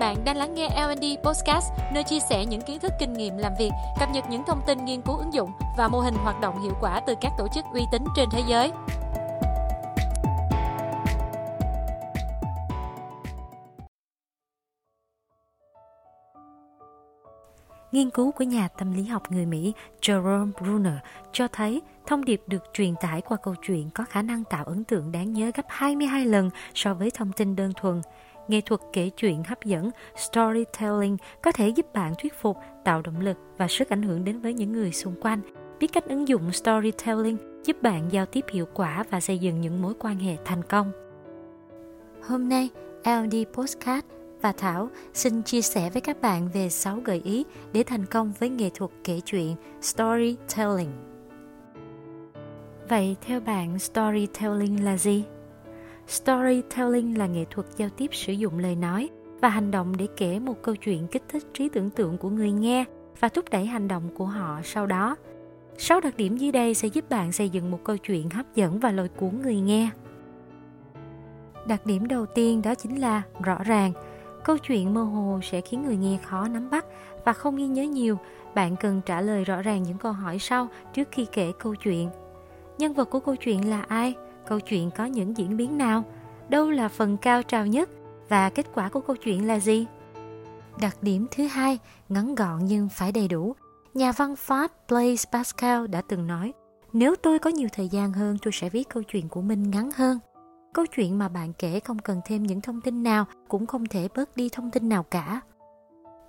Bạn đang lắng nghe L&D Podcast, nơi chia sẻ những kiến thức kinh nghiệm làm việc, cập nhật những thông tin nghiên cứu ứng dụng và mô hình hoạt động hiệu quả từ các tổ chức uy tín trên thế giới. Nghiên cứu của nhà tâm lý học người Mỹ Jerome Bruner cho thấy thông điệp được truyền tải qua câu chuyện có khả năng tạo ấn tượng đáng nhớ gấp 22 lần so với thông tin đơn thuần. Nghệ thuật kể chuyện hấp dẫn, storytelling có thể giúp bạn thuyết phục, tạo động lực và sức ảnh hưởng đến với những người xung quanh. Biết cách ứng dụng storytelling giúp bạn giao tiếp hiệu quả và xây dựng những mối quan hệ thành công. Hôm nay, LD Postcard và Thảo xin chia sẻ với các bạn về 6 gợi ý để thành công với nghệ thuật kể chuyện storytelling. Vậy theo bạn storytelling là gì? Storytelling là nghệ thuật giao tiếp sử dụng lời nói và hành động để kể một câu chuyện kích thích trí tưởng tượng của người nghe và thúc đẩy hành động của họ sau đó. Sáu đặc điểm dưới đây sẽ giúp bạn xây dựng một câu chuyện hấp dẫn và lôi cuốn người nghe. Đặc điểm đầu tiên đó chính là rõ ràng. Câu chuyện mơ hồ sẽ khiến người nghe khó nắm bắt và không ghi nhớ nhiều. Bạn cần trả lời rõ ràng những câu hỏi sau trước khi kể câu chuyện. Nhân vật của câu chuyện là ai? Câu chuyện có những diễn biến nào, đâu là phần cao trào nhất và kết quả của câu chuyện là gì. Đặc điểm thứ hai, ngắn gọn nhưng phải đầy đủ. Nhà văn Pháp Blaise Pascal đã từng nói, nếu tôi có nhiều thời gian hơn tôi sẽ viết câu chuyện của mình ngắn hơn. Câu chuyện mà bạn kể không cần thêm những thông tin nào, cũng không thể bớt đi thông tin nào cả.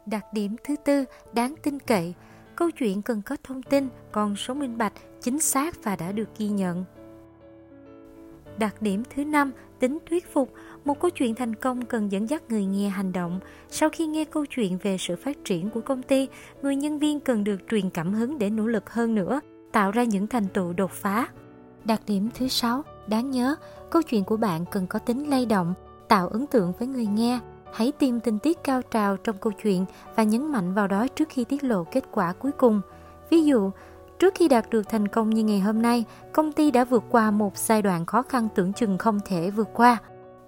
Đặc điểm thứ tư, đáng tin cậy. Câu chuyện cần có thông tin, con số minh bạch, chính xác và đã được ghi nhận. Đặc điểm thứ năm, tính thuyết phục. Một câu chuyện thành công cần dẫn dắt người nghe hành động. Sau khi nghe câu chuyện về sự phát triển của công ty, người nhân viên cần được truyền cảm hứng để nỗ lực hơn nữa, tạo ra những thành tựu đột phá. Đặc điểm thứ sáu, đáng nhớ, câu chuyện của bạn cần có tính lay động, tạo ấn tượng với người nghe. Hãy tìm tình tiết cao trào trong câu chuyện và nhấn mạnh vào đó trước khi tiết lộ kết quả cuối cùng. Ví dụ, Trước khi đạt được thành công như ngày hôm nay, công ty đã vượt qua một giai đoạn khó khăn tưởng chừng không thể vượt qua.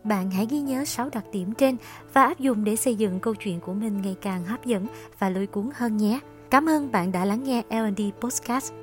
Bạn hãy ghi nhớ 6 đặc điểm trên và áp dụng để xây dựng câu chuyện của mình ngày càng hấp dẫn và lôi cuốn hơn nhé. Cảm ơn bạn đã lắng nghe L&D Podcast.